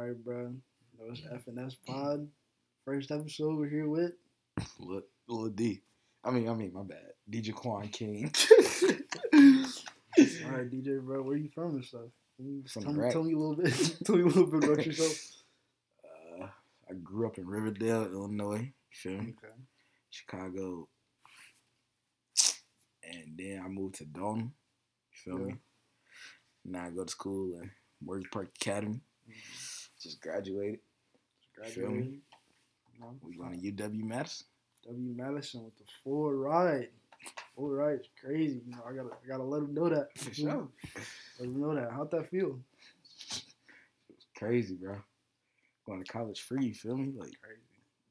All right, bro. That was FNS Pod. First episode we're here with. Lil, Lil D. I mean, I mean, my bad. D'Jaquan King. All right, DJ, bro. Where you from and stuff? From tell, me, tell me a little bit. tell me a little bit about yourself. Uh, I grew up in Riverdale, Illinois. You feel me? Okay. Chicago. And then I moved to Dolton. You feel Yeah. me? Now I go to school at Morgan Park Academy. Just graduated. Feel me? Graduated. We going to UW Madison. W Madison with the full ride. Full ride, crazy. You know, I gotta, I gotta let him know that. For sure. Let him know that. How'd that feel? Crazy, bro. Going to college free, you feel me? Like, Crazy.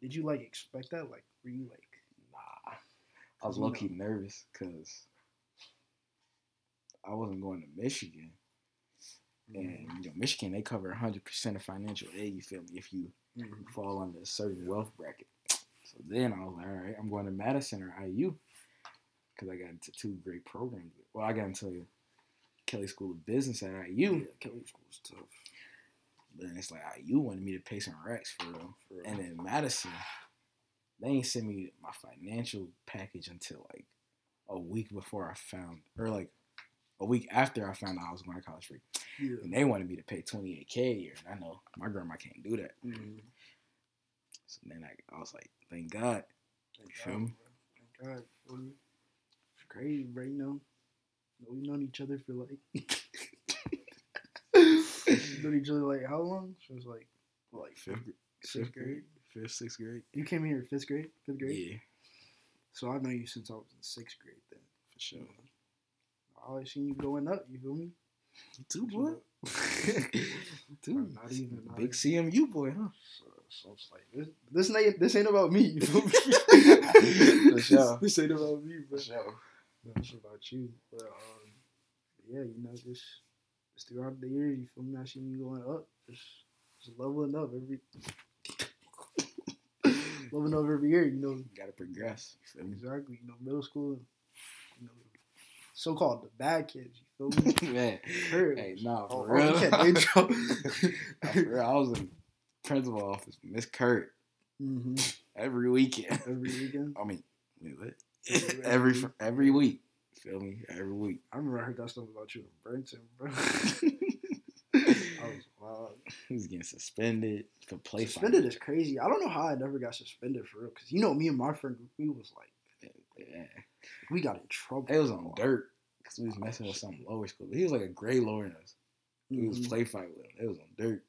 Did you like expect that? Like, were you like, nah. I was low key nervous because I wasn't going to Michigan. And you know, Michigan they cover 100% of financial aid. You feel me? If you Mhm. fall under a certain wealth bracket. So then I was like, all right, I'm going to Madison or IU because I got into two great programs. Well, I got into Kelley School of Business at IU, yeah, Kelley School's tough. but then it's like IU wanted me to pay some racks for them. For real. And then Madison, they ain't send me my financial package until like a week before I found, or like a week after I found out I was going to college free. yeah. And they wanted me to pay 28K a year. And I know my grandma can't do that. Mhm. So then I, I was like, thank God. Thank Feel God, me? bro. Thank God. It's crazy, bro. You know, we've known each other for like, we've known each other like how long? So it's like, what, like Fifth, sixth grade. Fifth, sixth grade. You came here fifth grade, fifth grade. Yeah, So I've known you since I was in sixth grade. Then for sure. Always seen you going up. You feel me? You too, boy. too. Not even. Not Big even. CMU boy, huh? So, so it's like this. This ain't. This ain't about me. You feel me? Sure. This ain't about me, bro. sure. No, it's about you. But um, yeah, you know, just just throughout the years, you feel me? I seen you going up, just just leveling up every leveling up every year. You know, you Gotta progress. You feel me? exactly. You know, middle school, so called the bad kids. You feel me? Man. Hey, nah, for oh, real. you can't. Nah, for real. I was in principal office, with Miss Kurt, hmm every weekend. Every weekend. I mean, wait, what? Every- every week. Feel me? Every week. I remember I heard that stuff about you in Brenton, bro. I was wild. He was getting suspended for play Suspended fighting. is crazy. I don't know how I never got suspended for real. Cause you know me and my friend we was like, Yeah. We got in trouble. It was on dirt because we was messing with some lower school. He was like a grade lower than us. We was Mhm. play fight with him. It was on dirt.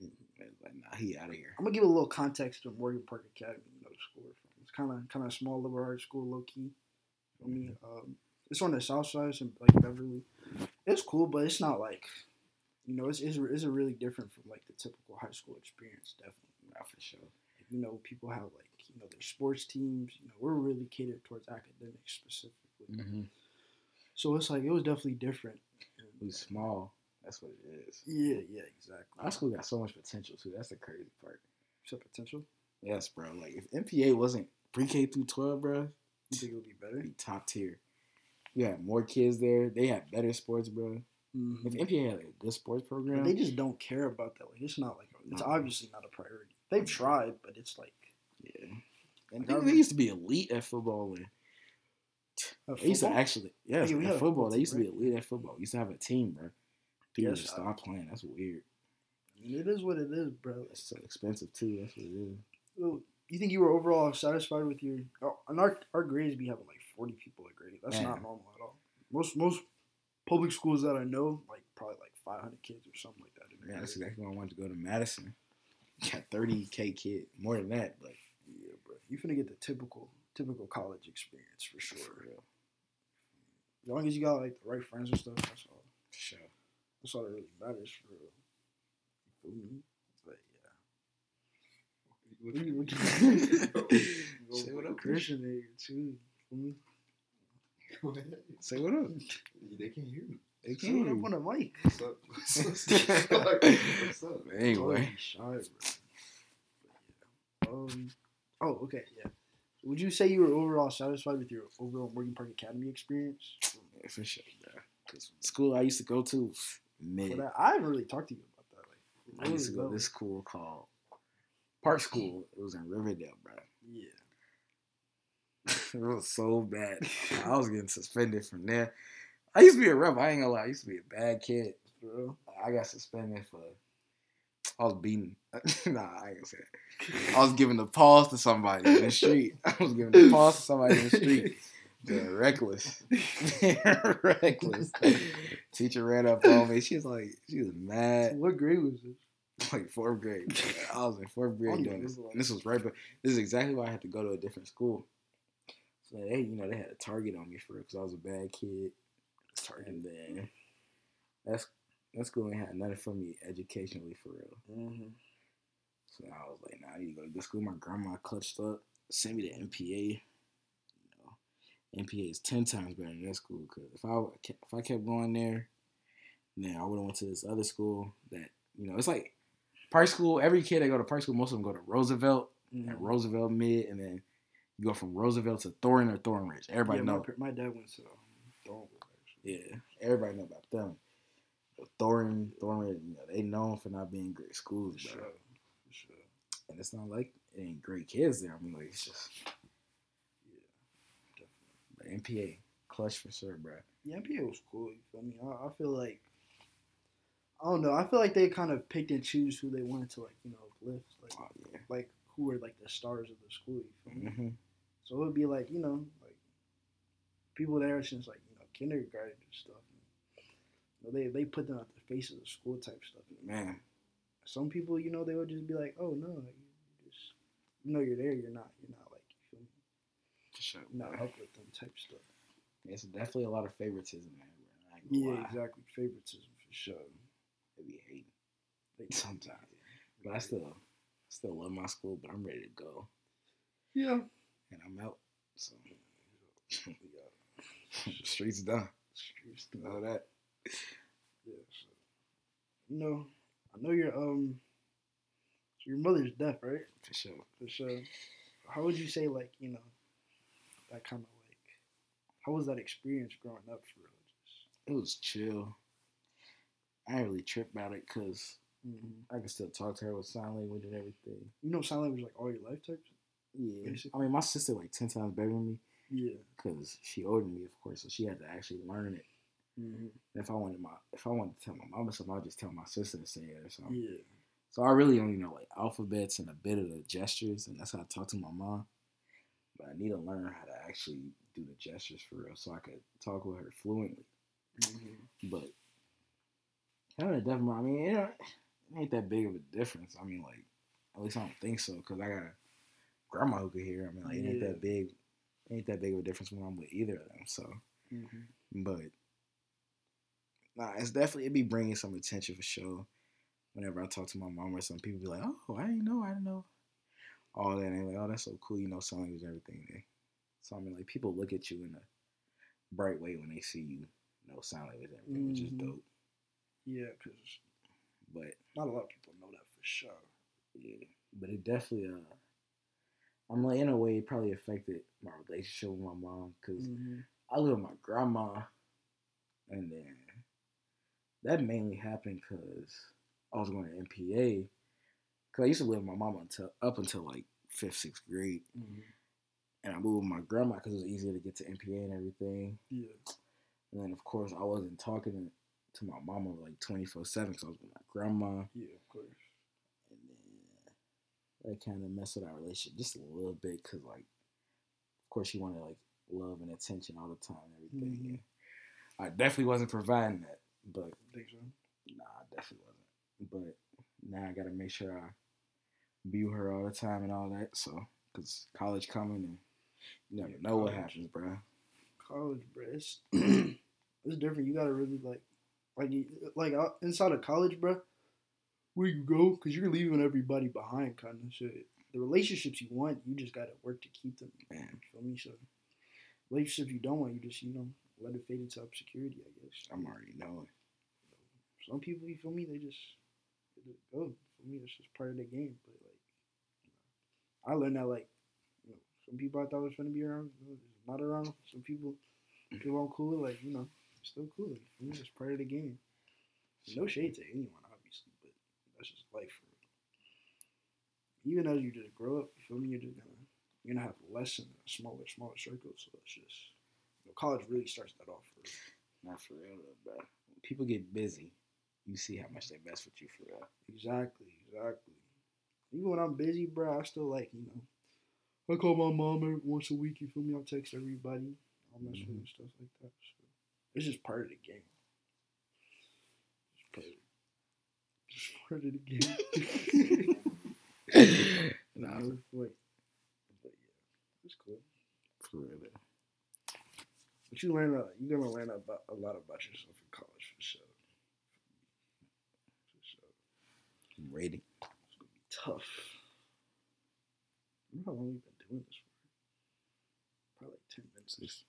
It was like, nah, he out of here. I'm gonna give a little context to Morgan Park Academy. Know, school. It's kind of kind of small liberal arts school, low key. For me, um, it's on the south side, so like Beverly. It's cool, but it's not like, you know, it's it's, it's a really different from like the typical high school experience. Definitely. Nah, for sure. you know, people have like, you know, their sports teams. You know, we're really catered towards academics specifically. Mm-hmm. So it's like it was definitely different. We was small. That's what it is. Yeah, yeah, exactly. Our school got so much potential too. That's the crazy part. So potential. Yes, bro. Like if MPA wasn't pre K through twelve, bro, You think it would be better? be top tier. You had more kids there. They had better sports, bro. Mhm. If MPA had a good sports program, But they just don't care about that. Like it's not like it's obviously not a priority. They've tried, but it's like yeah. And Like, they, used to be elite at football. And uh, they used to actually, Yeah, we at football. football They used to be elite at football. We used to have a team, bro. People Yes, just stop playing. That's weird. It is what it is, bro. It's so expensive too. That's what it is. Well, you think you were overall satisfied with your? Oh, and our our grades be having like forty people a grade. That's not normal at all. Most most public schools that I know, like probably like five hundred kids or something like that. Yeah, that's exactly why I wanted to go to Madison. Got thirty k kid, more than that, but Yeah, bro. You finna get the typical typical college experience for sure. for real, As long as you got like the right friends and stuff, that's all. for sure. That's all that really matters for real. You feel me? But yeah. What you looking Say what up, Christian there too. Say what up. They can't hear me. They Say what up can. on the mic. What's up? What's up? Anyway, Don't be shy, bro. But yeah. Um. Oh, okay, yeah. Would you say you were overall satisfied with your overall Morgan Park Academy experience? yeah, for sure, bro. Cause school I used to go to, that, I haven't really talked to you about that. Like, I used to go to this school called Park School. It was in Riverdale, bro. Yeah. it was so bad. I was getting suspended from there. I used to be a rebel. I ain't gonna lie. I used to be a bad kid. Bro. I got suspended for. I was beating. nah, I ain't say that. I was giving the pause to somebody in the street. I was giving the pause to somebody in the street. Being reckless. Being reckless. Teacher ran up on me. She was like, she was mad. What grade was this? Like fourth grade. I was in fourth grade oh, doing this. And this was right, but this is exactly why I had to go to a different school. So they, you know, they had a target on me for it because I was a bad kid. And then that's that school ain't had nothing for me educationally for real. Mm-hmm. So I was like, nah, I need to go to good school. My grandma clutched up, sent me to MPA. You know, MPA is ten times better than that school. Cause if I if I kept going there, then I would have went to this other school that you know it's like Park School. Every kid that go to Park School, most of them go to Roosevelt Mm-hmm. and Roosevelt Mid, and then you go from Roosevelt to Thornton or Thornridge. Everybody yeah, know. My, my dad went to um, Thornwood. Yeah, everybody know about them. Thornton, Thornton, you know, they known for not being great schools, For bro. sure. For sure. And it's not like it ain't great kids there. I mean, like it's just Yeah. but MPA clutch for sure, bro. Yeah, MPA was cool. You feel me? I, I feel like I don't know. I feel like they kind of picked and choose who they wanted to like, you know, lift, like, Oh yeah. like who were like the stars of the school. You feel me? hmm So it would be like, you know, like people there since like you know kindergarten and stuff. You know, they they put them at the face of the school type stuff. Man, Some people, you know, they would just be like, oh no, you just you know you're there, you're not, you're not like you feel me, sure. not bro. up with them type stuff. It's definitely a lot of favoritism man. bro. I ain't gonna Yeah, lie. exactly. Favoritism for sure. They be hating They- sometimes, but I still, still love my school. But I'm ready to go, yeah. and I'm out. So Yeah. streets done. Streets You know that. Yeah, so you know, I know your um, so your mother's deaf, right? For sure. For sure. How would you say like you know, that kind of like, how was that experience growing up for real? It was chill. I ain't really trip about it because I can still talk to her with sign language and everything. You know, sign language like all your life types. Yeah. Basically. I mean, my sister like ten times better than me Yeah. because she older than me, of course, so she had to actually learn it. Mm-hmm. If I wanted my, if I wanted to tell my mama something, I'd just tell my sister to say it or something. Yeah. So I really only know like alphabets and a bit of the gestures, and that's how I talk to my mom. But I need to learn how to actually do the gestures for real, so I could talk with her fluently. Mm-hmm. But having a deaf mom, I mean, it, ain't that big of a difference. I mean, like at least I don't think so, cause I got a grandma who could hear. I mean, like it ain't Yeah. that big, ain't that big of a difference when I'm with either of them. So, Mm-hmm. but nah, it's definitely it be bringing some attention for sure. Whenever I talk to my mom or some people be like, "Oh, I didn't know, I didn't know." All that and like, "Oh, that's so cool," you know, sign language and everything. There. So I mean, like people look at you in a bright way when they see you know sign language and everything, which is Mhm. dope. Yeah, because But not a lot of people know that for sure. yeah, but it definitely uh, I'm like in a way it probably affected my relationship with my mom because Mm-hmm. I live with my grandma, and then that mainly happened because I was going to MPA. Cause I used to live with my mom until up until like fifth, sixth grade, Mm-hmm. and I moved with my grandma because it was easier to get to MPA and everything. Yeah. And then of course I wasn't talking to, my mama like twenty four seven because I was with my grandma, Yeah, of course. and then that kind of messed with our relationship just a little bit because like, of course she wanted like love and attention all the time and everything. Mhm. and I definitely wasn't providing that, but. Nah, definitely wasn't. But now I gotta make sure I be with her all the time and all that. So, cause college coming and you never Yeah, know what happens, bro. college, bro. It's, it's different. You gotta really like, like, like inside of college, bro. Where you go, cause you're leaving everybody behind, kind of shit. The relationships you want, you just gotta work to keep them. Man, You feel me? So, relationships you don't want, you just you know let it fade into obscurity. I guess. I'm already knowing. Some people, you feel me? They just, they just go. For me, it's just part of the game. But like, I learned that like, you know, some people I thought was gonna be around, you know, not around. Some people, people I'm cool with, like you know, still cool. For me, it's part of the game. No shade to anyone, obviously, but That's just life. For real. Even as you just grow up, you feel me? You're just gonna you're gonna have less and smaller, smaller circles. So it's just you know, college really starts that off. For real. Not for real, though, bro. People get busy, you see how much they mess with you for real. Exactly, exactly. Even when I'm busy, bro, I still like you know. I call my mom every once a week. You feel me? I'll text everybody. I'll mess mm-hmm. and stuff like that. So it's just part of the game. Just part of, just part of the game. nah, like, but yeah, it's cool. for real. But you learn a, you're gonna learn about a lot about yourself in college for sure. For sure. I'm ready. It's gonna be tough. Remember how long we've been doing this for? Probably like ten minutes. Six,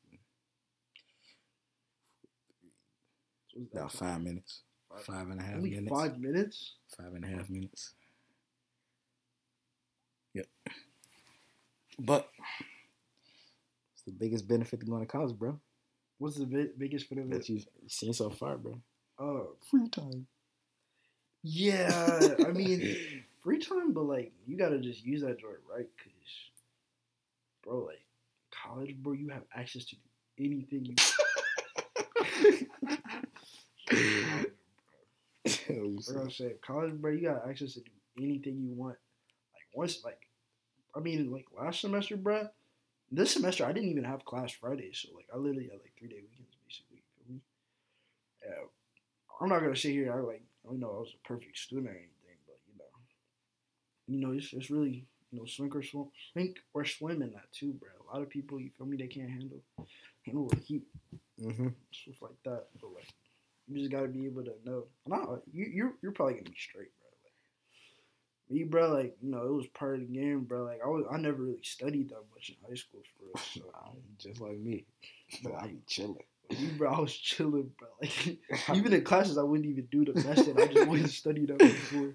So about five minutes. Five- Five and a half Only minutes. five minutes? Five and a half minutes. Yep. But it's the biggest benefit to going to college, bro. What's the bi- biggest benefit? That you've seen so far, bro. Oh, Free time. Yeah. I mean, free time, but like you gotta just use that joint right, cause, bro, like college, bro, you have access to anything you. Like I said, college, bro, you got access to do anything you want. Like once, like, I mean, like last semester, bro. This semester, I didn't even have class Fridays, so like I literally had like three day weekends basically. You feel me? Yeah, I'm not gonna sit here. And I like, I know I was a perfect student or anything, but you know, you know, it's, it's really you know sink or swim, sink or swim in that too, bro. A lot of people, you feel me? They can't handle handle the heat Mm-hmm. stuff like that. But like, you just gotta be able to know. I, you, you're you're probably gonna be straight, bro. Like me, bro. Like you know, it was part of the game, bro. Like I was, I never really studied that much in high school for real. So Just like me. But I be chilling. You, bro, I was chilling, bro. Like even in classes, I wouldn't even do the best, and I just wouldn't study that before.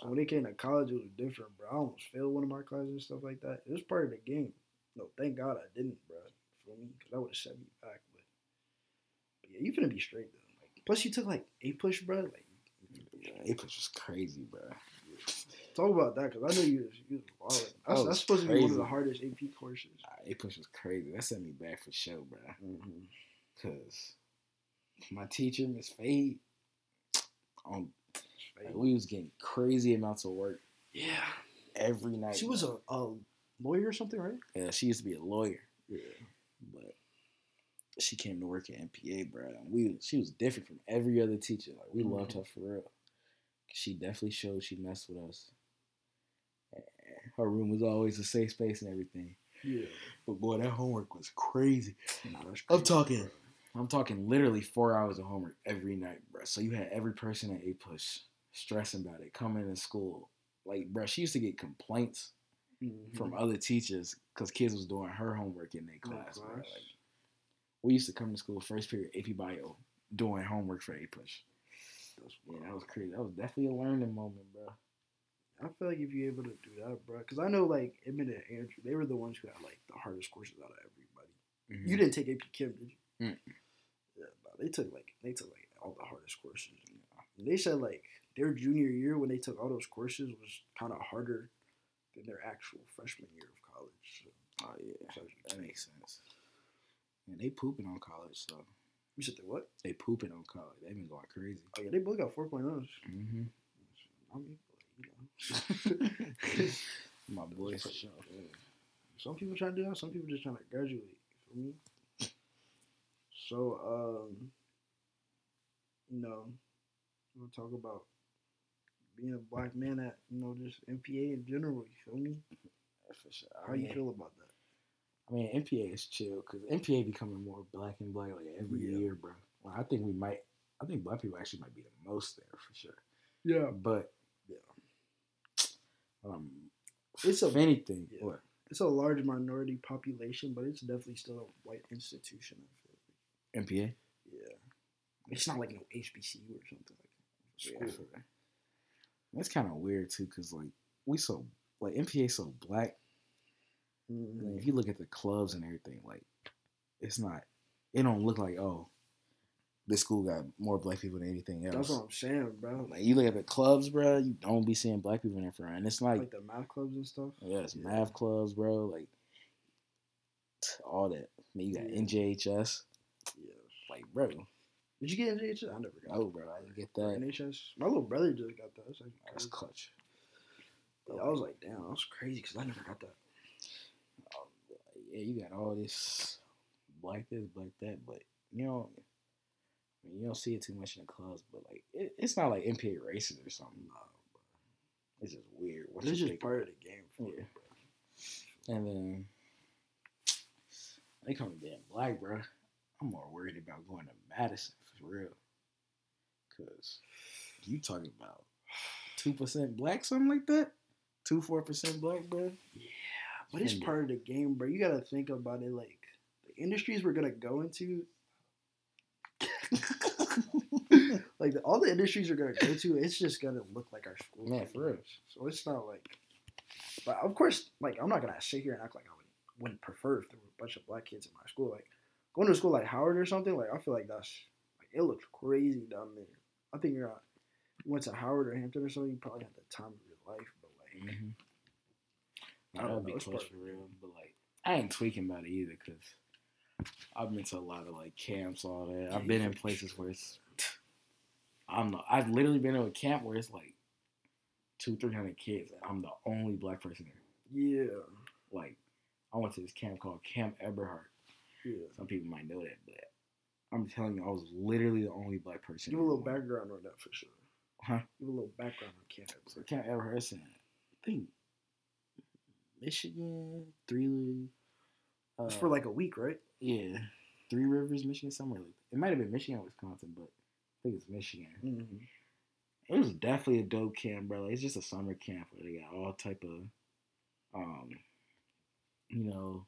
So when it came to college, it was different, bro. I almost failed one of my classes and stuff like that. It was part of the game. No, thank God I didn't, bro. For me, because that would have set me back. But, but yeah, you finna be straight though. Like, plus you took like APUSH, bro. Like, Yeah, APUSH was crazy, bro. talk about that because I know you was, you was wild. That's, That that's supposed to be one of the hardest AP courses. APUSH was crazy. That set me back for sure, bro. Mm-hmm. Cause my teacher, Miss Fade, on like, we was getting crazy amounts of work Yeah, every night. she was a, a lawyer or something, right? yeah. She used to be a lawyer, Yeah. but she came to work at MPA, bro. And we she was different from every other teacher. Like we loved Mm-hmm. her for real. She definitely showed she messed with us. Her room was always a safe space and everything. Yeah. But boy, that homework was crazy. That's I'm talking, bro. I'm talking literally four hours of homework every night, bro. So you had every person at APUSH stressing about it, coming to school. Like, bro, she used to get complaints Mhm. from other teachers because kids was doing her homework in their their class, bro. Like, we used to come to school first period AP Bio doing homework for APUSH. Yeah, that was crazy. That was definitely a learning moment, bro. I feel like if you're able to do that, bro, because I know like Emmett and Andrew, they were the ones who had like the hardest courses out of everybody. You didn't take AP Chem, did you? Mm. They took like they took like all the hardest courses. They said like their junior year when they took all those courses was kind of harder than their actual freshman year of college. So, Oh yeah, so that makes sense. And they pooping on college, so you said they what? they pooping on college. They've been going crazy. Oh yeah, they both got 4.0s. Mm-hmm. I mean, you know. My boys for sure. Some people trying to do that. Some people just trying to graduate. You feel me? So, um, you know, we'll talk about being a black man at you know just MPA in general. You feel me? For sure. How I you feel about that? I mean, MPA is chill because MPA becoming more black and black like every Yeah. year, bro. Well, I think we might. I think black people actually might be the most there for sure. Yeah, But Yeah. um, It's a- if anything, yeah. what it's a large minority population, but it's definitely still a white institution. MPA? Yeah, it's not like no HBCU or something like that. Yeah. That's kind of weird too, cause like we so like MPA so black. Mhm. And if you look at the clubs and everything, like it's not. It don't look like oh, this school got more black people than anything else. That's what I'm saying, bro. Like you look at the clubs, bro, you don't be seeing black people in there for and it's like, Like the math clubs and stuff. yeah, it's Yeah. math clubs, bro, like all that. Then you got. NJHS, Yeah. like bro, Did you get NHS? I never got no, bro, I didn't get that. NHS. My little brother just got that. That's actually That's clutch. Yeah, I was like, damn, that was crazy because I never got that. Um, yeah, you got all this black this, black that, but you know, I mean, you don't see it too much in the clubs. But like, it, it's not like MPA racist or something. No, It's just weird. What It's you just part of the game. For Yeah. it. And then they come to being black, bro. I'm more worried about going to Madison for real. Cause you talking about two percent black, something like that? Two four percent black, bro. Yeah. But it's part of the game, bro. You gotta think about it. Like the industries we're gonna go into, like the, all the industries we're gonna go to, it's just gonna look like our school. Yeah, for real. So it's not like, but of course, like I'm not gonna sit here and act like I would, wouldn't prefer if there were a bunch of black kids in my school. Like going to school like Howard or something. Like I feel like that's like it looks crazy down there. I think you're. Not, you went to Howard or Hampton or something. You probably had the time of your life, but like. Mm-hmm. I don't That'd know, be close for real. But like, I ain't tweaking about it either because I've been to a lot of like camps, all that. I've been in places where it's. I'm the, I've literally been to a camp where it's like two, three hundred kids, and I'm the only black person there. Yeah, Like, I went to this camp called Camp Eberhart. Yeah. Some people might know that, but I'm telling you, I was literally the only black person. Give a little background on that for sure. Huh? Give a little background on Camp So Camp Eberhart, it's in, I think Michigan, three. Uh, It's for like a week, right? Yeah, Three Rivers, Michigan, somewhere like it might have been Michigan, Wisconsin, but I think it's Michigan. Mm-hmm. It was definitely a dope camp, bro. Like, it's just a summer camp where they got all type of, um, you know,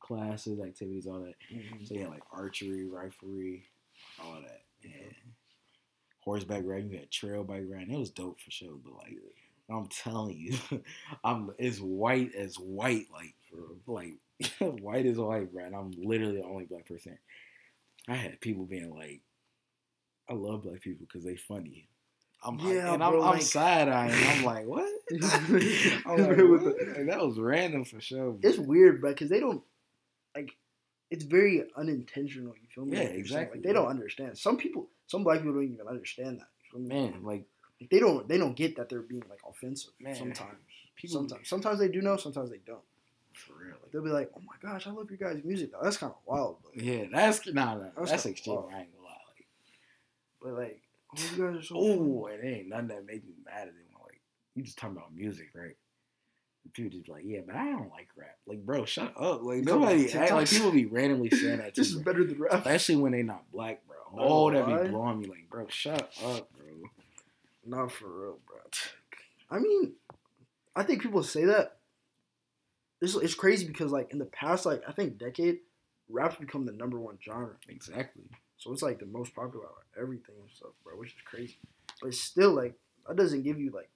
classes, activities, all that. Mm-hmm. So yeah, like archery, riflery, all that, and horseback riding. You had trail bike riding. It was dope for sure. But like, I'm telling you, I'm it's white as white, like like white as white, bro. And I'm literally the only black person. I had people being like, "I love black people because they funny." I'm like, Yeah, and I'm, bro, I'm like- side eyeing. I'm like, what? I'm like, what? the- And that was random for sure. bro. It's weird, bro, because they don't like. It's very unintentional. You feel me? Yeah, Like you're saying, exactly, Like they don't understand. Some people, some black people don't even understand that. You feel me? man, like Like, they don't. They don't get that they're being like offensive. Man, sometimes. people- sometimes. Sometimes they do know. Sometimes they don't. for real. Like, They'll be like, "Oh my gosh, I love your guys' music." Though. That's kind of wild, but, Yeah, that's nah, nah, That's that's, extreme. wild. I ain't gonna lie. Like, but like, oh, you guys are so. oh, it ain't nothing that made me mad at them. Like, you just talking about music, right? People just be like, yeah, but I don't like rap. Like, bro, shut up. Like, nobody act like people be randomly saying that. This is better than rap. especially when they not black, bro. No, Oh, that be blowing me. Like, bro, shut up, bro. Not for real, bro. I mean, I think people say that. It's, it's crazy because like in the past like I think decade, rap's become the number one genre. Exactly. So it's like the most popular out of everything and stuff, bro, which is crazy. But still like that doesn't give you like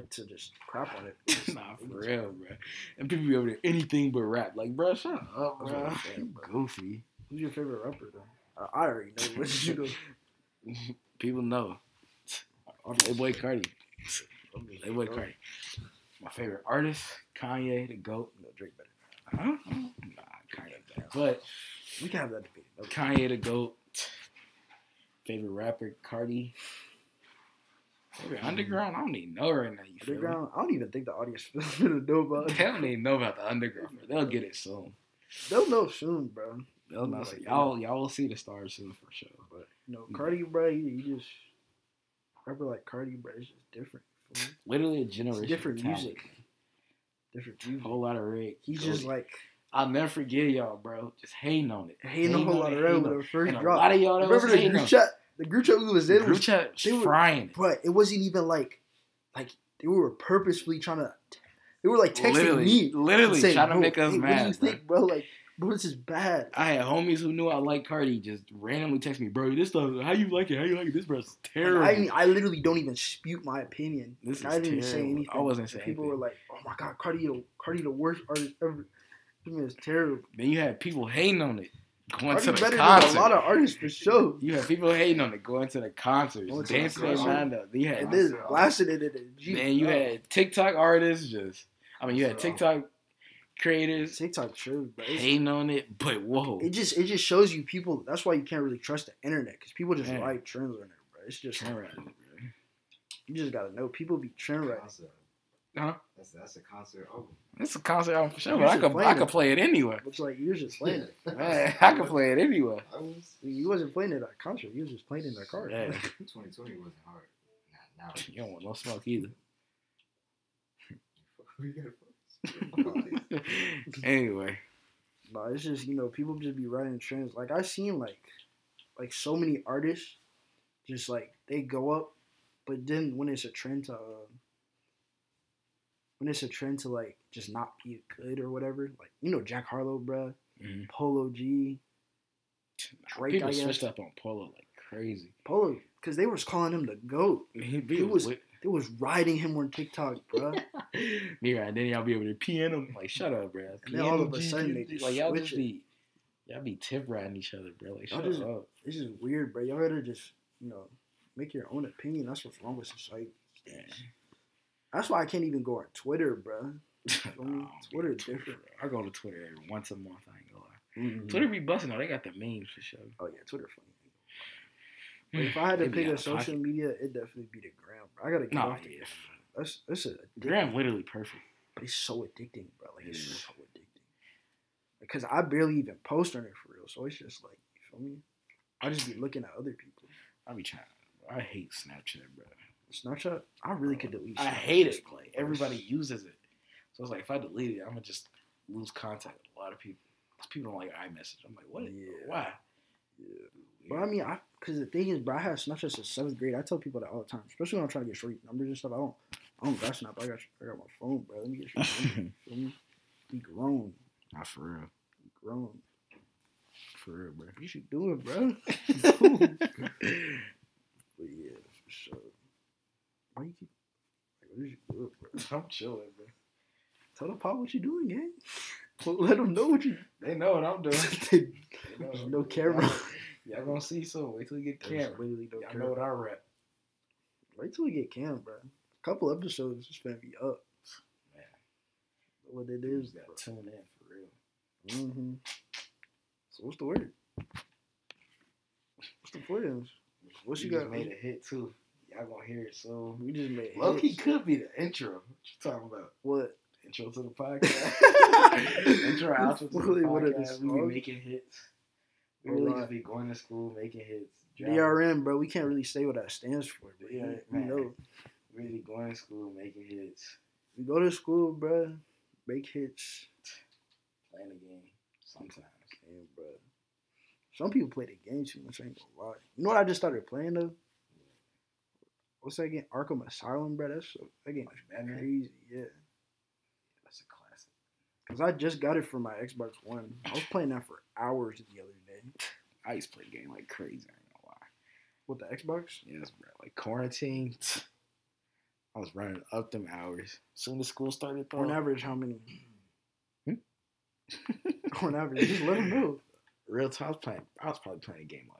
like to just crap on it. nah, for real, bro. And people be over there anything but rap. Like, bro, shut up, bro. Saying, bro. goofy. Who's your favorite rapper though? I, I already know. What you know? People know. Playboi Carti. Playboi Carti. My favorite artist, Kanye, the GOAT. No, Drake better. Huh? Nah, Kanye better. But We can have that debate. Okay. Kanye, the GOAT. Favorite rapper, Carti. Favorite hmm. underground? I don't even know right now. You? Underground. I don't even think the audience is gonna know about They don't even know about the underground. Bro. They'll get it soon. They'll know soon, bro. They'll know. Like. Y'all, y'all will see the stars soon for sure. But you know, Carti, bro, he just rapper like Carti, bro, is just different. you? Literally a It's generation. different of music. Different music. Whole Lotta Red. He's just like I'll never forget y'all, bro. Just hating on it. hating a Whole Lotta Red hating when it first And a dropped. lot of y'all that Remember was the hating group on it. The group chat we was in group was, chat was they were- frying it. but it wasn't even like, like they were purposefully trying to. They were like texting literally, me, literally saying, trying to make us hey, mad. What do you bro. think, bro? Like, bro, this is bad. I had homies who knew I liked Carti just randomly text me, bro. This stuff, how you like it? How you like it? This bro's terrible. I, I literally don't even spew my opinion. This Like, is I didn't say anything. I wasn't saying People anything. were like, "Oh my god, Carti, Carti, the worst artist ever." This is terrible. then you had people hating on it, going Carti to the better concert. than a lot of artists for sure. you had people hating on it going to the concerts, Going to the dancing their concert. mind up. You had And then blasted it in the Jeep. man, you bro. had TikTok artists just. I mean, you had TikTok creators TikTok true, but it's, hating on it, but whoa, it just it just shows you people. That's why you can't really trust the internet because people just Yeah. write trends on it, bro. It's just Trend writing, you just gotta know people be trend writing. Concert. Huh? That's that's a concert album. It's a concert album for sure, but I could play I it. could play it anywhere. Looks like you was just playing it. Man, I could play it anywhere. I was You wasn't playing it at a concert. You was just playing it in the car. Yeah. 2020 wasn't hard. Nah, now You don't want no smoke either. anyway, But it's just you know people just be writing trends. Like I've seen like like so many artists just like they go up, but then when it's a trend to uh, when it's a trend to like just not be good or whatever, like you know Jack Harlow, bruh, Mhm. Polo G, Drake, people I guess. switched up on Polo like crazy. Polo, because they was calling him the goat. He, He was- They was riding him on TikTok, bruh. Me right then y'all be able to PN him like shut up, bro. And then all of a sudden they just like y'all just it. be y'all be tip riding each other, bro. Like shut just- up. This is weird, bro. Y'all gotta just you know make your own opinion. That's what's wrong with society. Yeah. That's why I can't even go on Twitter, bro. Me? Twitter different. I go to Twitter every once a month. I ain't gonna lie. Mm-hmm. Twitter be busting though. They got the memes for sure. Oh yeah, Twitter funny. But if I had to pick a social pocket. media, it'd definitely be the gram. Bro. I gotta get Nah, off the yeah. That's that's a Gram literally perfect. but it's so addicting, bro. Like it's so addicting. Because I barely even post on it for real, so it's just like you feel me. I just be looking at other people. I be trying. I hate Snapchat, bro. Snapchat, I really could delete. I hate at it. Like everybody uses it, so it's like if I delete it, I'm gonna just lose contact with a lot of people. Cause people don't like iMessage. I'm like, what? Yeah. Why? Yeah. But I mean, I because the thing is, bro, I had Snapchat since seventh grade. I tell people that all the time, especially when I'm trying to get shorty numbers and stuff. I don't, I don't got Snap. I got, I got my phone, bro. Let me get your number. feel? Be grown, Not for real. be grown. For real, bro. You should do it, bro. But yeah, for sure. Why you keep? Like, what you do it, bro? I'm chilling, bro. Tell the pop what you're doing, gang. Let them know what you. They know what I'm doing. There's They know. no camera. Y'all gonna see soon. Wait till we get camera. literally no Y'all camera. know what I rap. Wait till we get cam, bro. A couple episodes is gonna be up. Man. What it is? You is, just gotta tune in for real. Mm-hmm. So what's the word? What's the plans? What you We got? just made a hit too. Y'all gonna hear it soon. We just made Loki could be the intro. What you talking about? What? Intro to the podcast. intro, outro to the Fully one of the podcast. We be making hits. We really just be going to school, making hits. driving. DRM, bro. We can't really say what that stands for, but yeah, we man. know. Really going to school, making hits, We go to school, bro. Make hits, playing the game sometimes. bro. Some people play the game too much. I ain't gonna lie. You know what I just started playing though? What's that game? Arkham Asylum, bro. That's that game is Batman? crazy. Yeah. That's a classic. Cause I just got it for my Xbox One. I was playing that for hours the other day. I used to play the game like crazy. I ain't gonna lie. With the Xbox? Yes, bro. Like quarantine. I was running up them hours. Soon as school started, though. On average, how many? Hmm? On average, just let them know. Real time, I was playing. I was probably playing a game like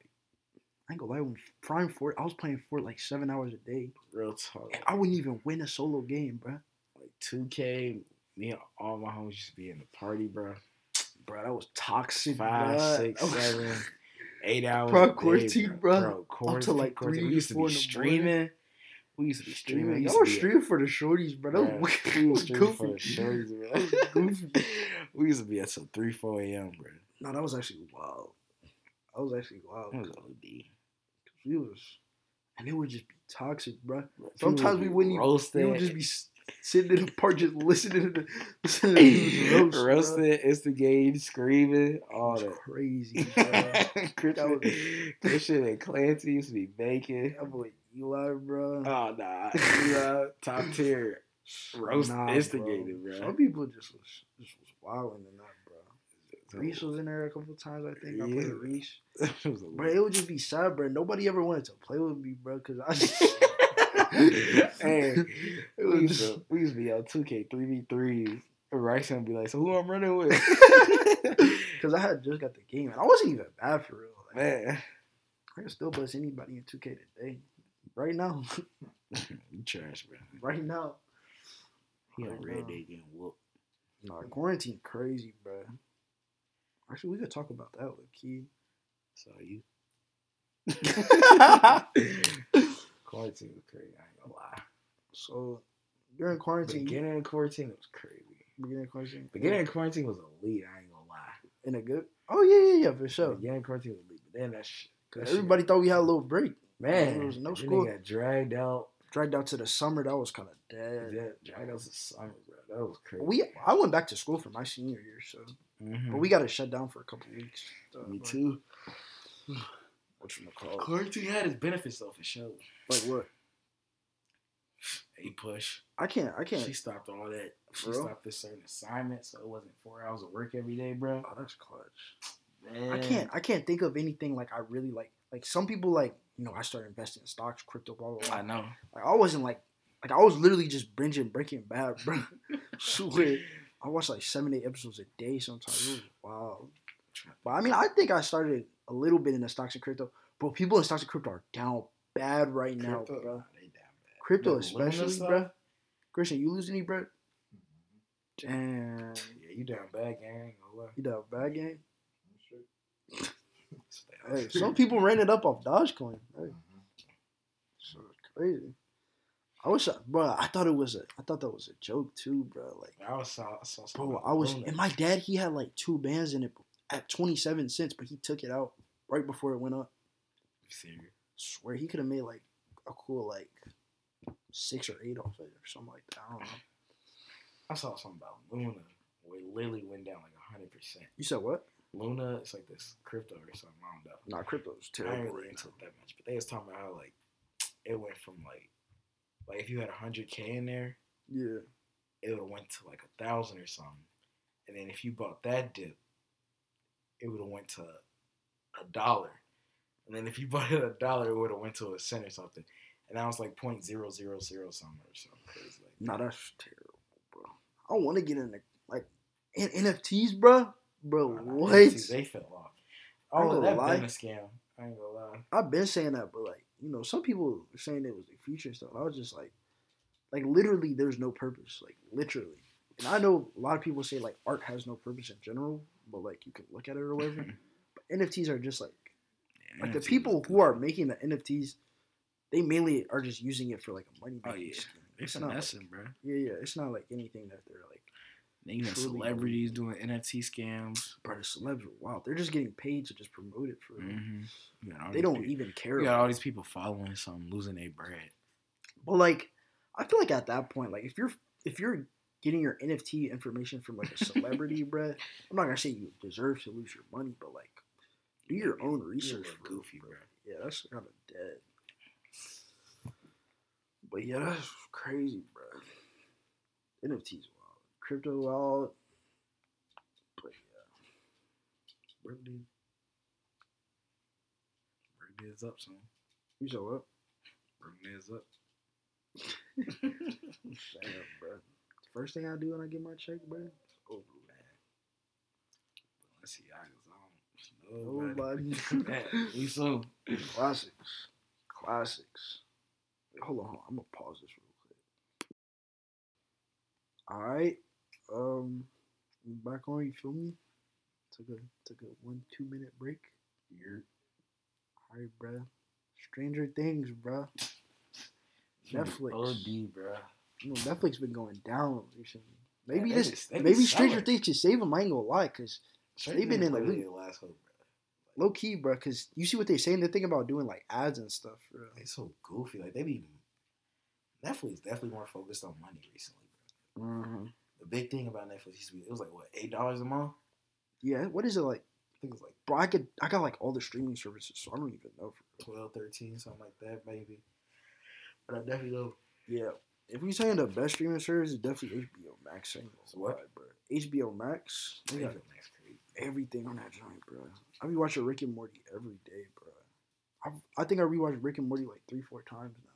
I ain't gonna lie. When Prime Fort, I was playing Fort like seven hours a day. real talk. And I wouldn't even win a solo game, bro. like 2K. Me and all my homies used to be in the party, bro. Bro, that was toxic. Five, bruh. six, seven, eight hours. Bro, a day, quarantine, bro. Up to, quarantine, like, three, We used to be in streaming. We used to be streaming. Y'all were streaming for the shorties, bro. That was, we was streaming for the shorties, bro. goofy. we used to be at some 3, 4 a.m., bro. No, that was actually wild. That was actually wild. That was OD. We was, and it would just be toxic, bro. Bro, Sometimes we wouldn't even. We would just be sitting in the park, just listening to the listening to the roast, bro. roasted, instigating, screaming, all that. crazy, bro. Christian, was- Christian and Clancy used to be baking. that boy Eli, bro. Oh nah, Eli, top tier roast Nah, instigated, bro. Some people just was just was wilding in that, bro. Reese was in there a couple times, I think. I played Reese. It was Bro, it would just be sad, bro. Nobody ever wanted to play with me, bro, because I just. hey, it we used, to, we used to be on 2K 3v3s. Rice gonna be like, so who I'm running with? Because I had just got the game, and I wasn't even bad for real. Like, Man, I can still bust anybody in 2K today. Right now. you trash, bro. right now. He on red day getting whooped. Nah, quarantine crazy, bro. Actually, we could talk about that, low key. So you. quarantine was crazy. I ain't gonna lie. So during quarantine, Beginning of quarantine was crazy. beginning of quarantine, Beginning of quarantine was elite. I ain't gonna lie. in a good. Oh yeah, yeah, yeah, for sure. Beginning of quarantine was elite, but then that shit. shit- Everybody thought we had a little break. man, there was no school. Got dragged out. Dragged out to the summer. That was kind of dead. That dragged out to summer, bro. That was crazy. We I went back to school for my senior year, so Mhm. but we got to shut down for a couple weeks. Uh, Me but- too. What you call it? Quarantine had its benefits though, for sure. Like what? APUSH. I can't. I can't. She stopped all that. She real? stopped this certain assignment, so it wasn't four hours of work every day, bro. Oh, that's clutch. Man. I can't. I can't think of anything like I really like. Like some people like you know I started investing in stocks, crypto, blah blah blah. I know. Like I wasn't like like I was literally just binging Breaking Bad, bro. Swear. I watched like seven, eight episodes a day sometimes. wow. But I mean, I think I started a little bit in the stocks and crypto. But people in stocks and crypto are down bad right now, Crypto, bro. nah, they damn bad. Crypto especially, bro. Christian, you lose any, bro? Mm-hmm. Damn. Yeah, you down bad, gang. I ain't gonna lie. You down bad game? Hey, some people ran it up off Dogecoin. Hey, mm-hmm. so it's crazy. I wish, I, bro. I thought it was a. I thought that was a joke too, bro. Like, I was saw, I saw bro, I was, and my dad, he had like two bands in it at twenty seven cents, but he took it out right before it went up. Serious. swear he could have made like a cool like six or eight off it or something like that. I don't know. I saw something about Luna where it literally went down like hundred percent. You said what? Luna, it's like this crypto or something. I don't know. Nah, crypto's I ain't terrible. really into that much, but they was talking about how like it went from like like if you had hundred k in there, Yeah, it would have went to like a thousand or something, and then if you bought that dip, it would have went to a dollar, and then if you bought it a dollar, it would have went to a cent or something, and that was like point zero zero zero something or something crazy like. nah, that's terrible, bro. I want to get into like N- NFTs, bro. Bro, nah, what? They fell off. All of oh, that lie. been a scam. I ain't gonna lie. I've been saying that, but like you know, some people were saying it was the future and stuff. I was just like, like literally, there's no purpose. Like literally, and I know a lot of people say like art has no purpose in general, but like you can look at it or whatever. but NFTs are just like like the people who are making the NFTs, they mainly are just using it for like a money Oh making yeah, scheme. It's not like, bro. yeah, yeah. It's not like anything that they're like, Got truly celebrities doing NFT scams. bro. The celebs are wild. They're just getting paid to just promote it for. Mm-hmm. You got all They don't people- even care. You got about all these people following something, losing their bread. But like, I feel like at that point, like if you're if you're getting your NFT information from like a celebrity, bruh, I'm not gonna say you deserve to lose your money, but like, do your Yeah, own research. goofy, bro. Yeah, that's kind of dead. But yeah, that's crazy, bro. NFTs wild, crypto wild. But yeah, Birthday. Birthday is up, son. you show up. Birthday is up. Damn, bro. First thing I do when I get my check, bro, oh, it's over, Let's see, I man. on. Nobody. Man, we soon. Classics. Classics. Wait, hold on, hold on. I'm gonna pause this real quick. Alright. Um back on, you feel me? Took a took a one, two minute break. You're Alright, bruh. Stranger Things, bruh. Netflix. OD, bro. You know, Netflix been going down recently. Maybe they this just- maybe Stranger. Things should save them, I ain't gonna lie, cause They've been in the literally loop. last hope, bro. low key, bruh, cause you see what they saying, they're thinking about doing like ads and stuff, bro. They so goofy. Like they be Netflix definitely more focused on money recently, bro. Mm-hmm. The big thing about Netflix used to be it was like what eight dollars a month. Yeah, what is it like? I think it was like Bro, I could I got like all the streaming services, so I don't even know. For 12, 13, something like that, maybe. But I definitely know. yeah, if we saying the best streaming service, it's definitely HBO Max. I ain't gonna So what? lie, bro? HBO Max, they got everything on that joint, bro. I be watching Rick and Morty every day, bro. I, I think I rewatched Rick and Morty like three, four times now.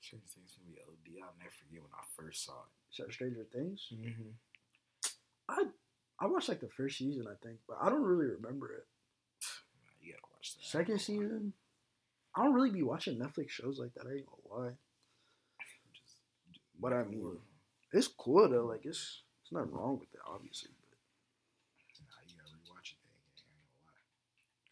Stranger Things gonna be D. I'll never forget when I first saw it. Stranger Things. Mm-hmm. I I watched like the first season, I think, but I don't really remember it. you gotta watch that. Second season, I don't really be watching Netflix shows like that. I ain't gonna lie. Just, But I mean, it's cool though. Like it's it's nothing wrong with it, obviously. Nah, you gotta rewatch it. Then, I ain't gonna lie.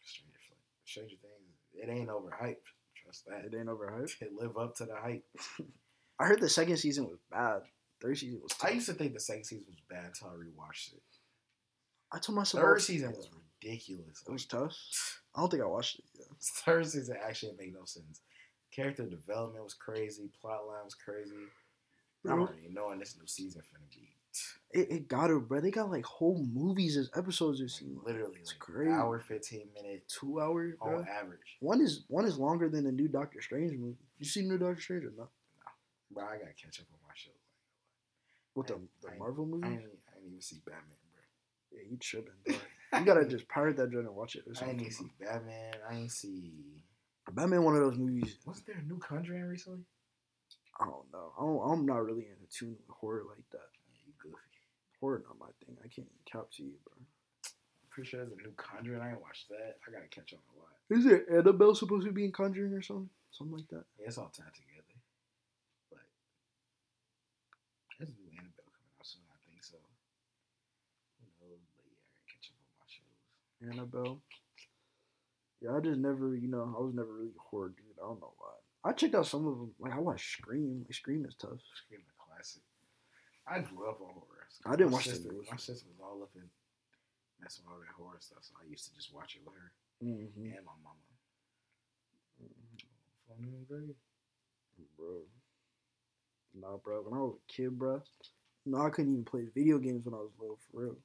Stranger, Stranger Things, it ain't overhyped. Trust that. it ain't overhyped. It live up to the hype. I heard the second season was bad. Third season was. I used to think the second season was bad until I rewatched it. I told myself Third season was ridiculous. It was tough. I don't think I watched it yet. Third season actually made no sense. Character development was crazy. Plot line was crazy. I'm already knowing this new season finna be It, it got it, bro. They got like whole movies as episodes this season. literally It's like crazy. hour fifteen minute Two hours, bro. on average. One is one is longer than the new Doctor Strange movie. You see new Doctor Strange or not? Bro, I gotta catch up on my shows. What the the I- Marvel I movie? ain't, I ain't even see Batman, bro. Yeah, you tripping, bro. You gotta just pirate that joint and watch it. I ain't even see Batman. I ain't see. Batman, one of those movies. Wasn't there a new Conjuring recently? I don't know. I don't, I'm not really into tune with horror like that. Yeah, you goofy. Horror not my thing. I can't cap to you, bro. I'm pretty sure there's a new Conjuring. I ain't watched that. I gotta catch up on a lot. Is it Annabelle supposed to be in Conjuring or something? Something like that. Yeah, it's all tied together. But there's a new Annabelle coming out soon, I think so. Who knows? But yeah, I gotta catch up on my shows. Annabelle. Yeah, I just never, you know, I was never really a horror dude. I don't know why. I checked out some of them. Like I watched Scream. Like Scream is tough. Scream the classic. I grew up on horror. I didn't watch sister, newest My sister was all up in messing with all that horror stuff, so I used to just watch it with her Mm-hmm. and my mama. Baby. Bro. Nah, bro. When I was a kid, bro, no, I couldn't even play video games when I was little, for real.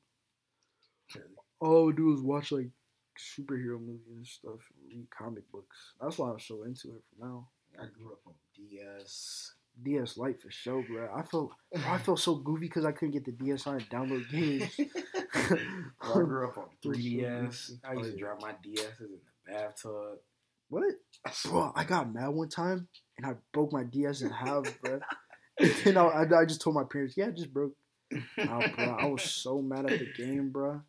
All I would do is watch like superhero movies and stuff, and read comic books. That's why I'm so into it for now. I grew up on DS. DS Lite for sure, bro. I felt I felt so goofy because I couldn't get the DSi and download games. I grew up on It was so 3DS. I used to drop my DSs in the bathtub. what? Bro, I got mad one time and I broke my DS in half, bro. And I, I, I just told my parents, yeah, I just broke. Nah, bro, I was so mad at the game, bro.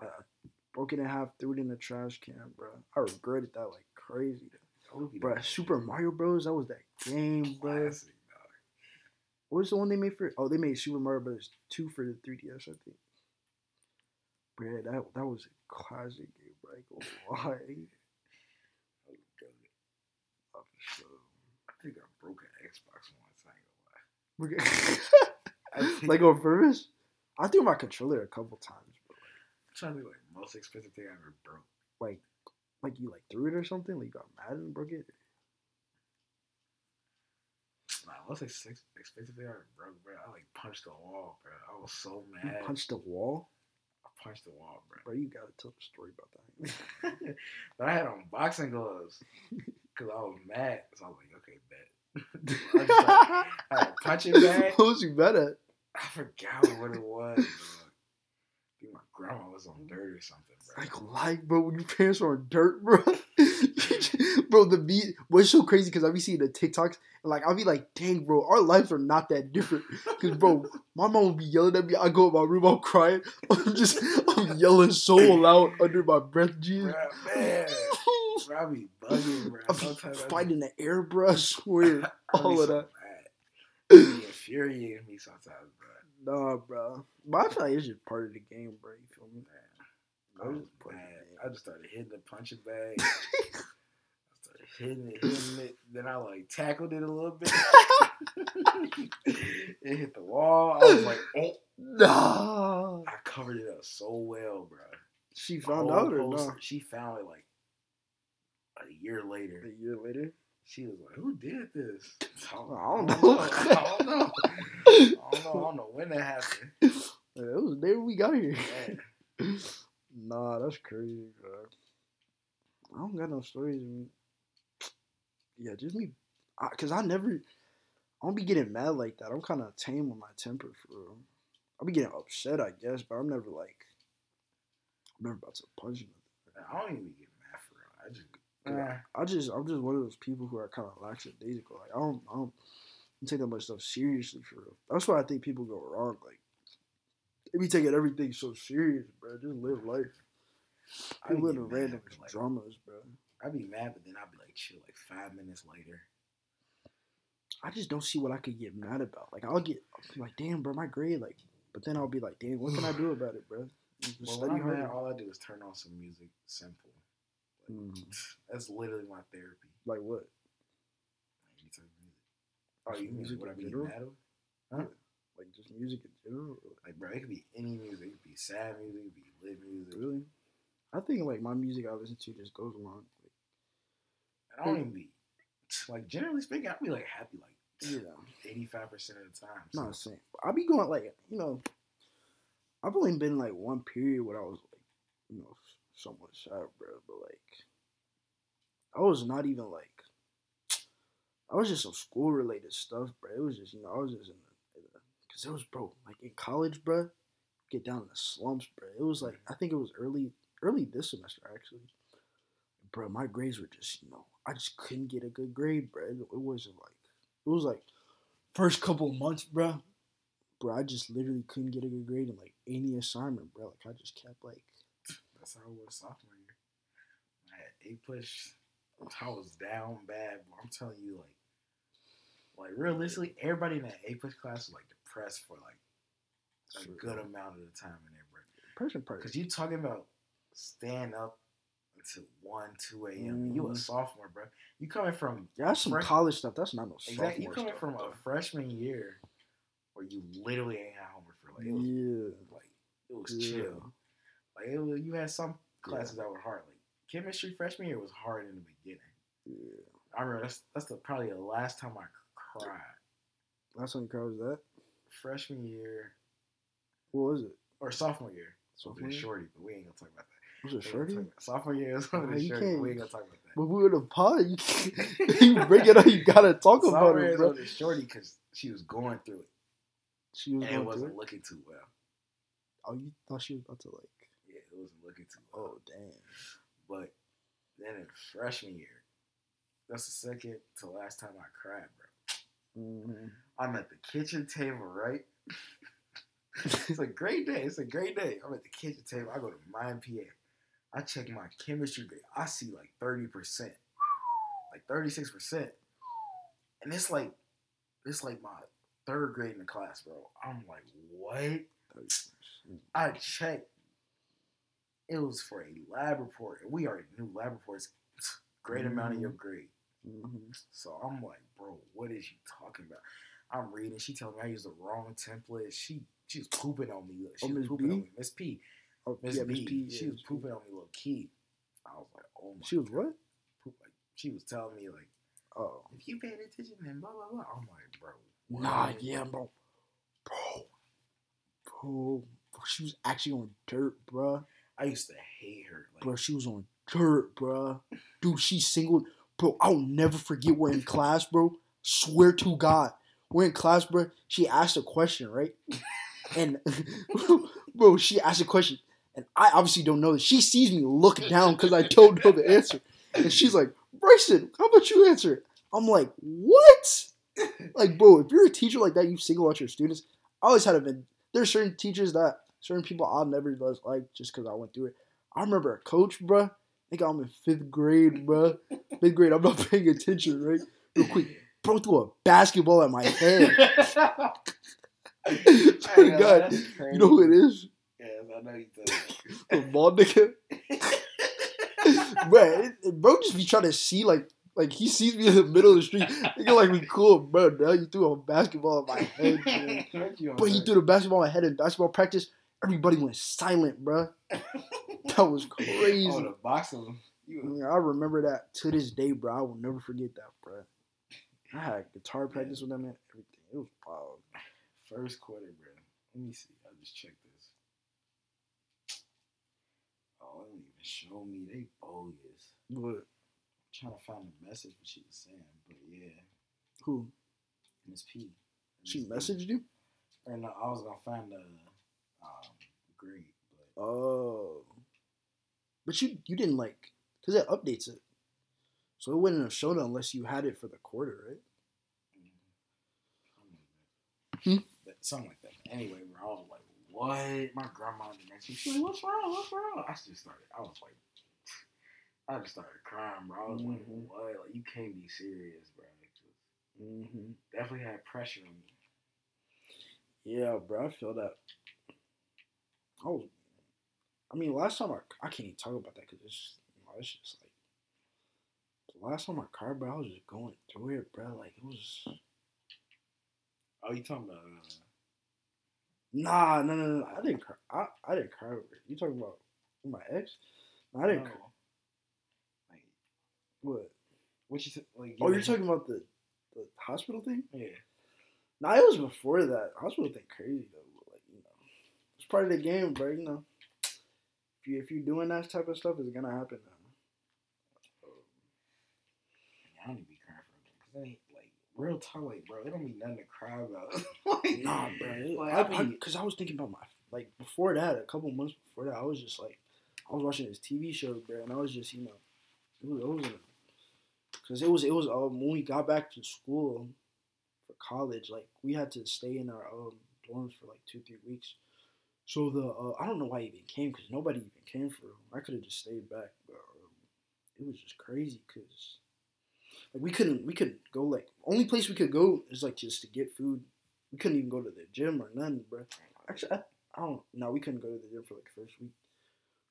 Uh, I I broke it in half, threw it in the trash can, bro. I regretted that like crazy, bro. Super Mario Bros. That was that game, bro. Classic, dog. What was the one they made for? Oh, they made Super Mario Bros. two for the 3DS, I think. Bro, that that was a classic game, bro. I ain't. I. Oh, sure. I think I broke an Xbox once. I ain't gonna lie. We're good. I think- like on purpose? I threw my controller a couple times, but I'm trying to think like most expensive thing I ever broke. like, like you like threw it or something. Like you got mad and broke it. Nah, most ex- expensive thing I ever broke, bro. I like punched the wall, bro. I was so mad. You punched the wall, I punched the wall, bro. bro. You gotta tell the story about that. but I had on boxing gloves because I was mad. So I was like, okay, bet. I just like, I had a punching bag. what was you mad at? I forgot what it was. Bro. I think my grandma was on mm-hmm. dirt or something, bro. I ain't lie, bro. When your parents were on dirt, bro, bro, the beat was so crazy because I be seeing the TikToks and like I'll be like, dang, bro, our lives are not that different. Cause bro, my mom would be yelling at me. I go in my room, I'm crying. I'm just, I'm yelling so loud under my breath, Jesus. Man, bro, I be bugging, bro. I'm fighting the air, bro. I swear, I be all of so that. mad. It be infuriating me sometimes, Nah, bro. But I feel like it's just part of the game, bro. You feel me? I was just mad. I just started hitting the punching bag. I started hitting it, hitting it. Then I like tackled it a little bit. it hit the wall. I was like, oh. Nah. I covered it up so well, bro. She found out or not? She found it like a year later. A year later. She was like, "Who did this?" I I don't, don't know. I don't know. I don't know. I don't know when that happened. Yeah, it was the day we got here. Man, Nah, that's crazy, bro. I don't got no stories. I mean, yeah, just me, I, cause I never, I don't be getting mad like that. I'm kind of tame with my temper for real. I'll be getting upset, I guess, but I'm never like, I'm never about to punch you. I don't even get mad for real. I just, Yeah. I just, I'm just one of those people who are kind of lackadaisical. Like I don't, I don't, take that much stuff seriously for real. That's why I think people go wrong. Like they be taking everything so serious, bro. Just live life. I be People getting live mad, random like, dramas, bro. I'd be mad, but then I'd be like, chill, like five minutes later. I just don't see what I could get mad about. Like I'll get I'll be like, damn, bro, my grade, like, but then I'll be like, damn, what can I do about it, bro? Just Well, study when I'm mad, all I do is turn on some music, simple. Like, Mm. That's literally my therapy. Like what? Any type of music. Oh, you mean music what I general? mad over? Like just music in general? Like, bro, it could be any music. It could be sad music. It could be lit music. Really? I think like my music I listen to just goes along. Like, And I don't even be like generally speaking. I'd be like happy like eighty five percent of the time. I'm So, not saying. I be going like you know. I've only been like one period where I was like, you know, somewhat sad, uh, bro. But like, I was not even like. I was just some school related stuff, bro. It was just you know I was just in the, because it was bro like in college, bro. Get down in the slumps, bro. It was like I think it was early early this semester actually. Bro, my grades were just you know I just couldn't get a good grade, bro. It wasn't like it was like first couple months, bro. Bro, I just literally couldn't get a good grade in like any assignment, bro. Like I just kept like that's how it was sophomore year. I had APUSH. I was down bad. But I'm telling you, like, like realistically, everybody in that APUSH class was like depressed for like a Sure. good amount of the time in there, bro. person part. Because you talking about staying up until one, two a.m. You a Mhm. sophomore, bro. You coming from Yeah, that's some fresh- college stuff. That's not no exactly. You coming stuff, from a freshman year where you literally ain't had homework for like it was yeah, like it was yeah. chill. Like it was, you had some classes that were hard. Like chemistry freshman year was hard in the beginning. yeah. I remember that's that's the, probably the last time I cried. Last time you cried was that? Freshman year What was it? or sophomore year. Sophomore year? shorty, but we ain't gonna talk about that. Was it shorty? Sophomore year was Nah, the shorty, but we can't- ain't gonna talk about that. But we were the pod. You, bring it up. You gotta talk about Sophomore it, was bro. the shorty because she was going through it She was and it going through wasn't it. looking too well. Oh, you thought she was about to like? Wasn't looking too well. Oh, damn. But then in freshman year, that's the second to last time I cried, bro. hmm I'm at the kitchen table, right? it's a great day. It's a great day. I'm at the kitchen table. I go to my MPA. I check my chemistry grade. I see like 30%, like 36%. And it's like, it's like my third grade in the class, bro. I'm like, what? I checked. It was for a lab report. And we already knew lab reports, great amount of your grade. hmm So I'm like, bro, what is you talking about? I'm reading. She telling me I used the wrong template. She she was pooping on me. She Oh, was pooping B? on me. Miss P. Oh, Miss yeah, B. P. she yeah, was Miss P. pooping on me, little key. I was like, oh my. She was God. what? Poop, like, she was telling me like, Oh, if you paid attention, then blah blah blah. I'm like, bro. nah, yeah, bro, bro, bro. She was actually on dirt, bruh. I used to hate her. Like, Bro, she was on dirt, bro. Dude, she singled. Bro, I'll never forget we're in class, bro. Swear to God. We're in class, bro. She asked a question, right? And, bro, she asked a question. And I obviously don't know. She sees me look down because I don't know the answer. And she's like, Brycen, how about you answer it? I'm like, what? Like, bro, if you're a teacher like that, you single out your students. I always had a, ven- there's certain teachers that, certain people I'll never like just because I went through it. I remember a coach, bruh. I think I'm in fifth grade, bruh. Fifth grade, I'm not paying attention, right? Real quick, bro threw a basketball at my head. Swear to God, you know who it is? Yeah, I know you tell The ball nigga. bro, bro just be trying to see like like he sees me in the middle of the street. Thinking like we cool, bro. Now you threw a basketball at my head, bro. But he threw the basketball at my head in basketball practice. Everybody went silent, bro. That was crazy. Oh, the boxing. You, Yeah, I remember that to this day, bro. I will never forget that, bro. I had guitar practice with them and everything. It was wild. First quarter, bro. Let me see. I'll just check this. Oh, it don't even show me. They bogus. But trying to find the message what she was saying, but yeah, who? Miss P. She messaged you? Or no, I was gonna find the um, grade, but Oh. But you you didn't like because it updates it, so it wouldn't have shown unless you had it for the quarter, right? mm, Hmm? That- Something like that. Anyway, bro, I was like, what? My grandma the next week, she's like, what's wrong? What's wrong? I just started, I was like, I just started crying, bro. I was like, Mhm. what? Like, you can't be serious, bro." Mm-hmm. Definitely had pressure on me. Yeah, bro, I feel that. I was, I mean, last time I, I can't even talk about that because it's, you know, it's just like, the last time I cried, bro, I was just going through it, bro. Like, it was, Oh, you talking about? Uh, nah, no, no, no, I didn't cry. I, I didn't cry over it. You talking about my ex? No, I didn't no. cry. Like, What? what you th- like? Oh, you you're talking about the, the hospital thing? Yeah. Nah, it was before that. Hospital thing crazy though. But like, you know, it's part of the game, bro. You know, if you if you're doing that type of stuff, it's gonna happen. Now. I don't even be crying for it because ain't like real talk, like bro. It don't be nothing to cry about. like, Nah, bro. Like, I, I I, cause I was thinking about my like before that, a couple months before that, I was just like, I was watching this TV show, bro, and I was just, you know, it was, it was, cause it was, it was, um, when we got back to school for college, like we had to stay in our um dorms for like two, three weeks. So the, uh, I don't know why he even came, cause nobody even came for him. I could have just stayed back, um, it was just crazy, cause like we couldn't, we couldn't go like only place we could go is like just to get food. We couldn't even go to the gym or nothing, bro. Actually, I, I don't. No, we couldn't go to the gym for like the first week,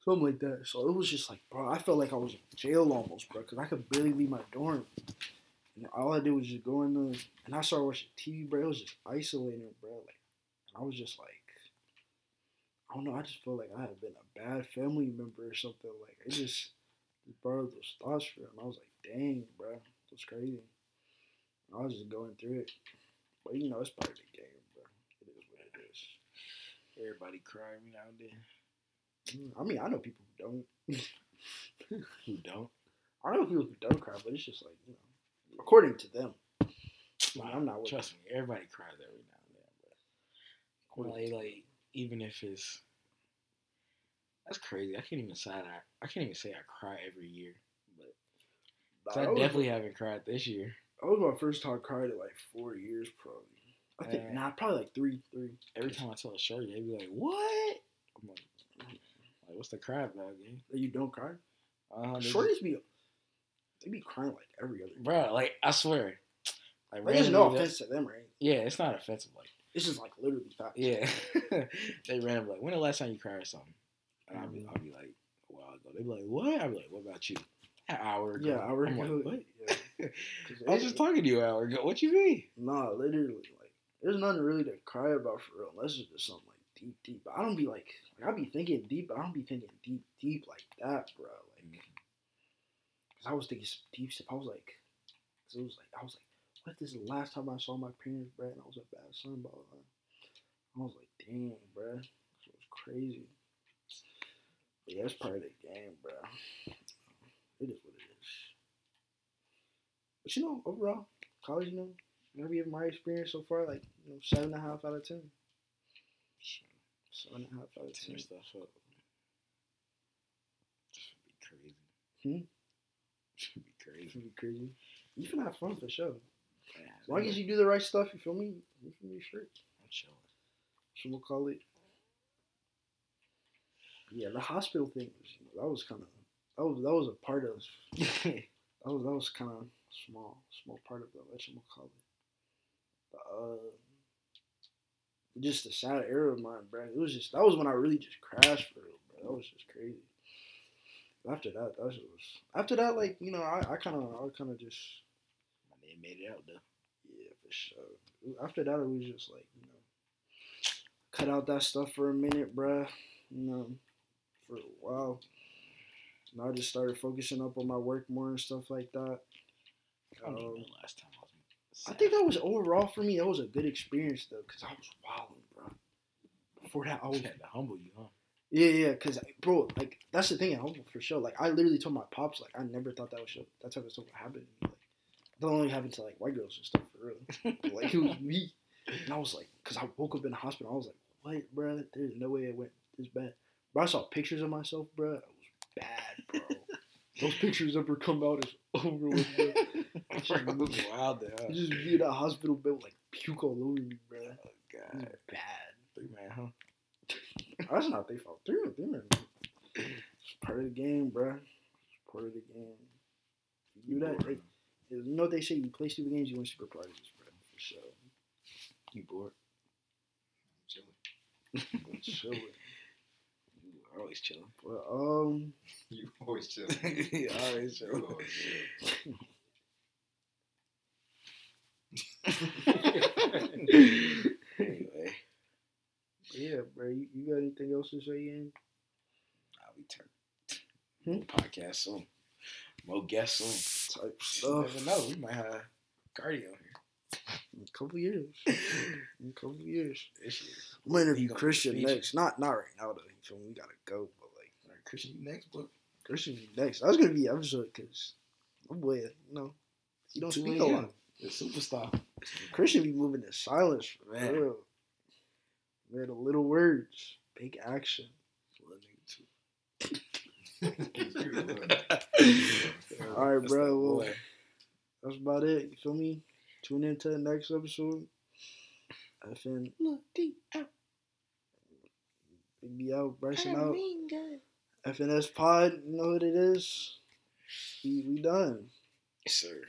something like that. So it was just like, bro, I felt like I was in jail almost, bro, because I could barely leave my dorm. And all I did was just go in there, and I started watching TV, bro. It was just isolating, bro. Like, and I was just like, I don't know. I just felt like I had been a bad family member or something. Like, I just just brought those thoughts for him. I was like, dang, bro, that's crazy. I was just going through it, but you know, it's part of the game, bro. It is what it is. Everybody cry every now and then. Mm, I mean, I know people who don't. Who don't? I know people who don't cry, but it's just like you know, according to them. Nah, I'm not with Trust me, everybody cries every now and then, bro. According Like, like even if it's that's crazy. I can't even say I I can't even say I cry every year, but Nah, I that was- definitely haven't cried this year. That was my first time crying in like four years, probably. I think Yeah. nah, probably like three, three. Every time I tell a shorty, they be like, "What?" I'm like, like "What's the cry about, gang?" that you don't cry. Uh, Shorties be, they be crying like every other. bro. Like I swear, like Like, there's no offense to them, right? Yeah, it's not offensive. Like It's just like literally facts. yeah, they randomly like, "When the last time you cried or something?" And I'll be, Mm-hmm. I'll be like, "A while ago." They'd be like, "What?" I'll be like, "What about you?" An hour ago. Yeah, I I'm ago. like, "What?" Yeah. I was just talking to you an hour ago. What you mean? Nah, literally, like, there's nothing really to cry about for real, unless it's just something like deep, deep. I don't be like, like I be thinking deep, but I don't be thinking deep, deep like that, bro. Like, cause I was thinking some deep stuff. I was like, cause it was like, I was like, what if this is the last time I saw my parents, bro? And I was a bad son, blah blah. blah. I was like, damn, bro, this was crazy. But yeah, it's part of the game, bro. It is what it is. But you know, overall, college, you know, maybe in my experience so far, like you know, seven and a half out of ten. Seven and a half out of ten. Tear stuff up. Should be crazy. Hmm? Should be crazy. Should be crazy. You can have fun for sure. Man, As long as you do the right stuff, you feel me? You can be straight. I'm chilling. So we'll call it. Yeah, the hospital thing was that was kind of that was that was a part of that was that was kind of small small part of the what call it. Uh, just the sad era of mine, bro. It was just that was when I really just crashed for real, bro. That was just crazy. After that, that was after that, like you know, I I kind of I kind of just My name made it out though. yeah, for sure. After that, it was just like, you know, cut out that stuff for a minute, bruh. You know, for a while. And I just started focusing up on my work more and stuff like that. I don't even Um, know last time I was. I think that was overall for me, that was a good experience, though, because I was wilding, bro. Before that, I was. had to humble you, huh? Yeah, yeah, because, bro, like, that's the thing at home, for sure. Like, I literally told my pops, like, I never thought that was show, That type of stuff would happen to me. Like, that only happened to, like, white girls and stuff, for real. But, like, it was me. And I was like, because I woke up in the hospital, I was like, what, bro? There's no way it went this bad. Bro, I saw pictures of myself, bro. It was bad, bro. Those pictures ever come out is over with, bro. Bro, it was wild though. huh? You just be in that hospital bed with, like, puke all over me, bro. Oh It's God, bad. three man, huh? That's not their fault. Three three man. It's part of the game, bro. It's part of the game. You do that. They, you know what they say? You play stupid games, you win super parties, bro. For sure. You bored? Chilling. But chilling. You always chilling. But um, You always chill. you always You chilling. always chill. anyway, yeah, bro. You, you got anything else to say, Ian? I'll be turning. Hmm? Podcast soon. More guests soon. Type You stuff. never know. We might have Carti on here In a couple years. In a couple years. this year. I'm gonna interview Christian next. Not not right now though. You feel me? We gotta go, but like right, Christian, next book. Christian next. That's gonna be an episode because my boy, you know, he don't speak a lot. The superstar. Christian be moving in silence, for Man. real. Man, the little words, big action. Little nigga too. All right, bro, well- That's about it. You feel me? Tune in to the next episode. FN Looking out. Big B out, Brycen out. FNS Pod, you know what it is. We we done. Yes, sir.